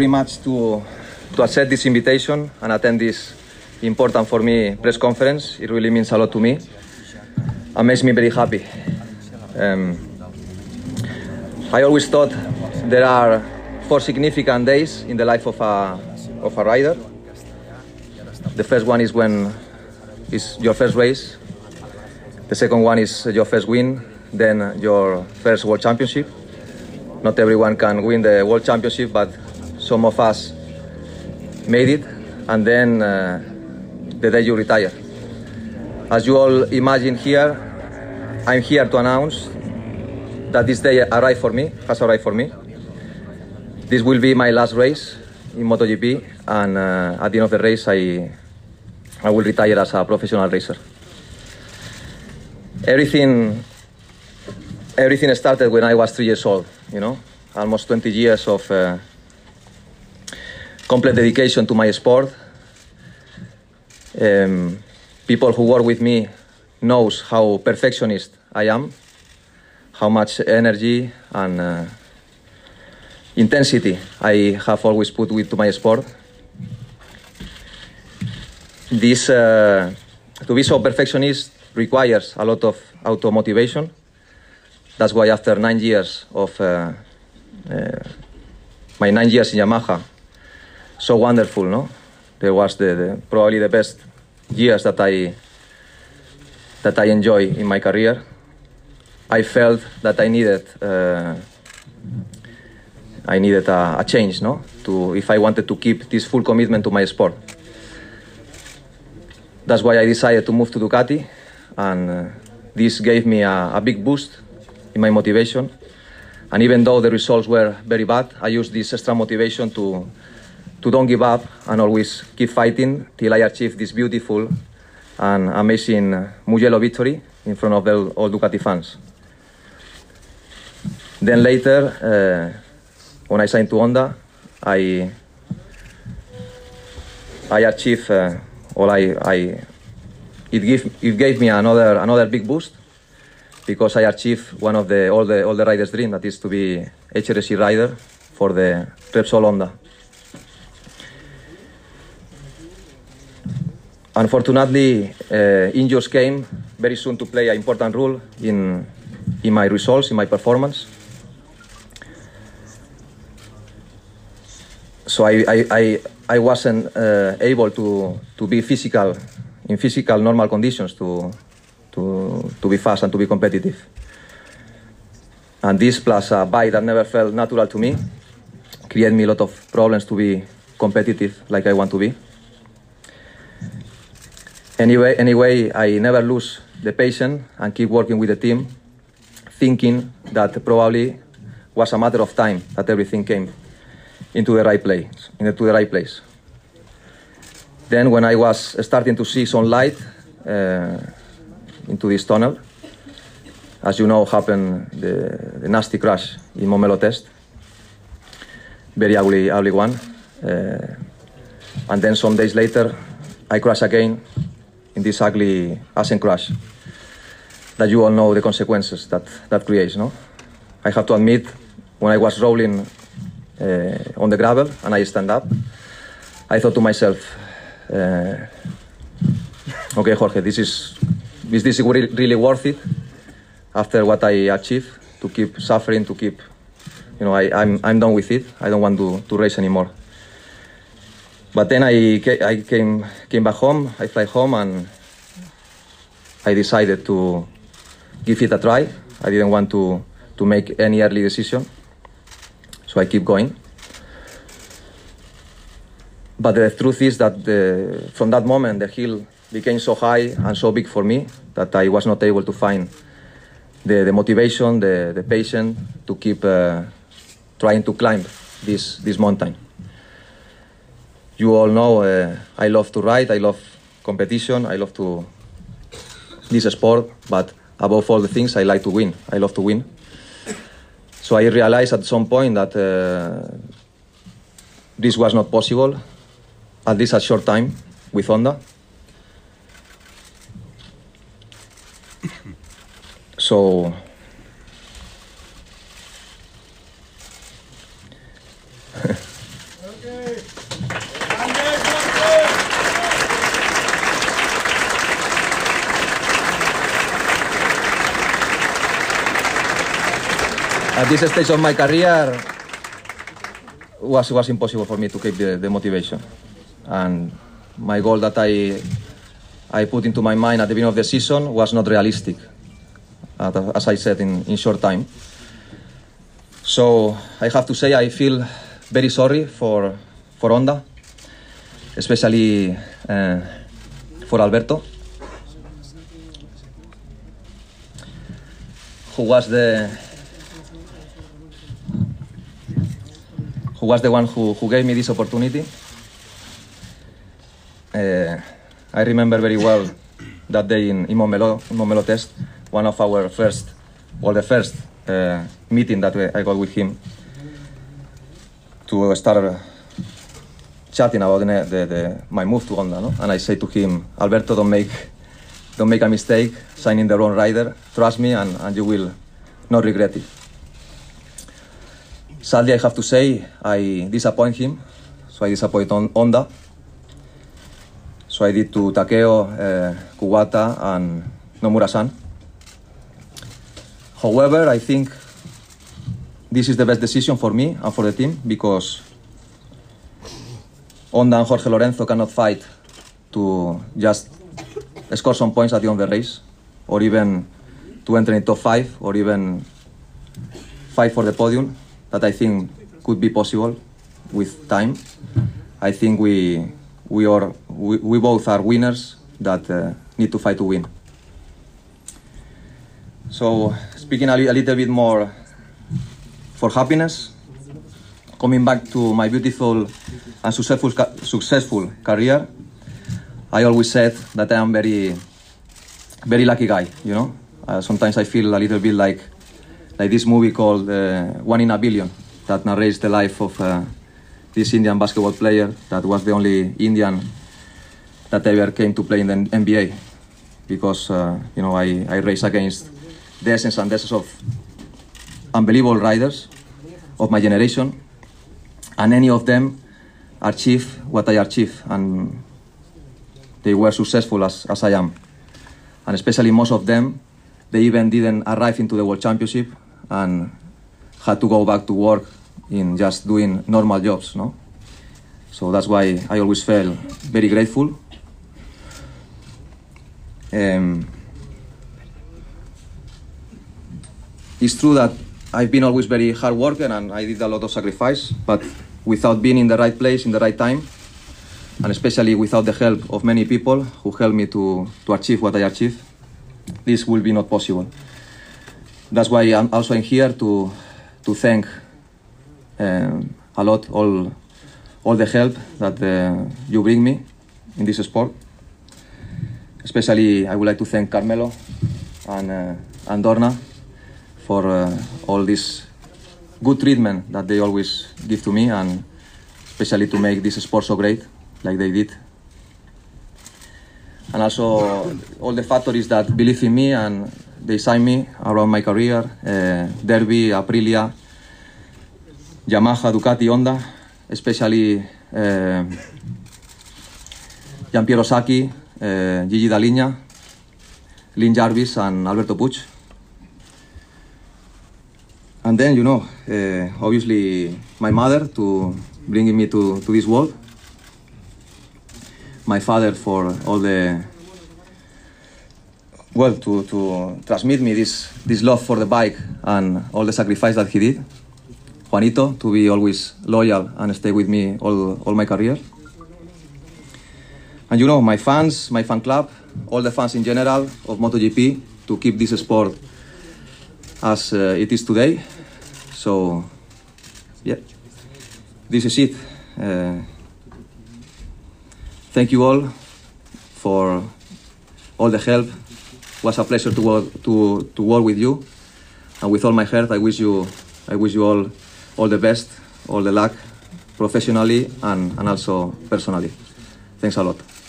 very much to to accept this invitation and attend this important for me press conference. It really means a lot to me and makes me very happy. Um, I always thought there are four significant days in the life of a of a rider. The first one is when is your first race. The second one is your first win, then your first world championship. Not everyone can win the world championship, but some of us made it, and then uh, the day you retire. As you all imagine here, I'm here to announce that this day arrived for me, has arrived for me. This will be my last race in MotoGP, and uh, at the end of the race, I, I will retire as a professional racer. Everything, everything started when I was three years old. You know, almost 20 years of uh, complete dedication to my sport. Um, people who work with me knows how perfectionist I am, how much energy and uh, intensity I have always put with to my sport. This uh, to be so perfectionist requires a lot of auto motivation. That's why after nine years of uh, uh, my nine years in Yamaha, so wonderful, no? There was the, the probably the best years that I that I enjoy in my career. I felt that I needed uh, I needed a, a, change, no? To if I wanted to keep this full commitment to my sport. That's why I decided to move to Ducati, and uh, this gave me a, a big boost in my motivation. And even though the results were very bad, I used this extra motivation to to don't give up and always keep fighting till I achieve this beautiful and amazing Mugello victory in front of all Ducati fans. Then later, uh, when I signed to Honda, I I achieved uh, all I, I it gave it gave me another another big boost because I achieved one of the all the all the riders' dream that is to be HRC rider for the Repsol Honda. Unfortunately, uh, injuries came very soon to play an important role in in my results, in my performance. So I I, I, I wasn't uh, able to, to be physical in physical normal conditions to to to be fast and to be competitive. And this plus a bike that never felt natural to me created me a lot of problems to be competitive like I want to be. Anyway, anyway, I never lose the patience and keep working with the team, thinking that probably was a matter of time that everything came into the right place, into the right place. Then, when I was starting to see some light uh, into this tunnel, as you know, happened the, the nasty crash in Montmeló test, very ugly, ugly one. Uh, and then some days later, I crashed again in this ugly Assen crash that you all know the consequences that that creates. No, I have to admit, when I was rolling uh, on the gravel and I stand up, I thought to myself, uh, "Okay, Jorge, this is is this really worth it after what I achieved to keep suffering, to keep, you know, I, I'm I'm done with it. I don't want to to race anymore." But then I, I came, came back home, I fly home and I decided to give it a try. I didn't want to, to make any early decision. So I keep going. But the truth is that the, from that moment, the hill became so high and so big for me that I was not able to find the, the motivation, the, the patience to keep uh, trying to climb this, this mountain you all know uh, I love to ride, I love competition, I love to this sport, but above all the things, I like to win. I love to win. So I realized at some point that uh, this was not possible, at least a short time with Honda. So At this stage of my career, was was impossible for me to keep the, the motivation, and my goal that I I put into my mind at the beginning of the season was not realistic, as I said in, in short time. So I have to say I feel very sorry for for Honda, especially uh, for Alberto, who was the who was the one who, who gave me this opportunity. Uh, I remember very well that day in, in Montmeló, Montmeló test, one of our first, well, the first uh, meeting that I got with him to start chatting about the, the, the, my move to Honda. No? And I say to him, Alberto, don't make, don't make a mistake signing the wrong rider. Trust me, and, and you will not regret it. Sadly, I have to say, I disappoint him. So I disappoint on Onda. So I did to Takeo, eh, uh, Kuwata, and Nomura-san. However, I think this is the best decision for me and for the team because Onda and Jorge Lorenzo cannot fight to just score some points at the end of the race or even to enter in top five or even fight for the podium. That I think could be possible with time. I think we we are we, we both are winners that uh, need to fight to win. So speaking a, li- a little bit more for happiness, coming back to my beautiful and successful ca- successful career, I always said that I am very very lucky guy. You know, uh, sometimes I feel a little bit like like this movie called uh, One in a Billion that narrates the life of uh, this Indian basketball player that was the only Indian that ever came to play in the NBA because uh, you know I, I race against dozens and dozens of unbelievable riders of my generation. And any of them achieved what I achieved and they were successful as, as I am. And especially most of them they even didn't arrive into the world championship and had to go back to work in just doing normal jobs no so that's why I always felt very grateful um, it's true that I've been always very hard and I did a lot of sacrifice, but without being in the right place in the right time, and especially without the help of many people who helped me to, to achieve what I achieved, this will be not possible. That's why I'm also here to to thank um, a lot all all the help that uh, you bring me in this sport. Especially, I would like to thank Carmelo and uh, and Dorna for uh, all this good treatment that they always give to me, and especially to make this sport so great, like they did. And also all the factories that believe in me and they sign me around my career, uh, Derby, Aprilia, Yamaha, Ducati, Honda, especially uh, Giampiero Sacchi, uh, Gigi Daligne, Lynn Jarvis, and Alberto Puig. And then, you know, uh, obviously my mother to bringing me to, to this world. My father for all the well to, to transmit me this this love for the bike and all the sacrifice that he did. Juanito to be always loyal and stay with me all, all my career. And you know, my fans, my fan club, all the fans in general of MotoGP to keep this sport as uh, it is today. So, yeah, this is it. Uh, thank you all for all the help. Was a pleasure to work, to, to work with you, and with all my heart, I wish you, I wish you all, all the best, all the luck, professionally and, and also personally. Thanks a lot.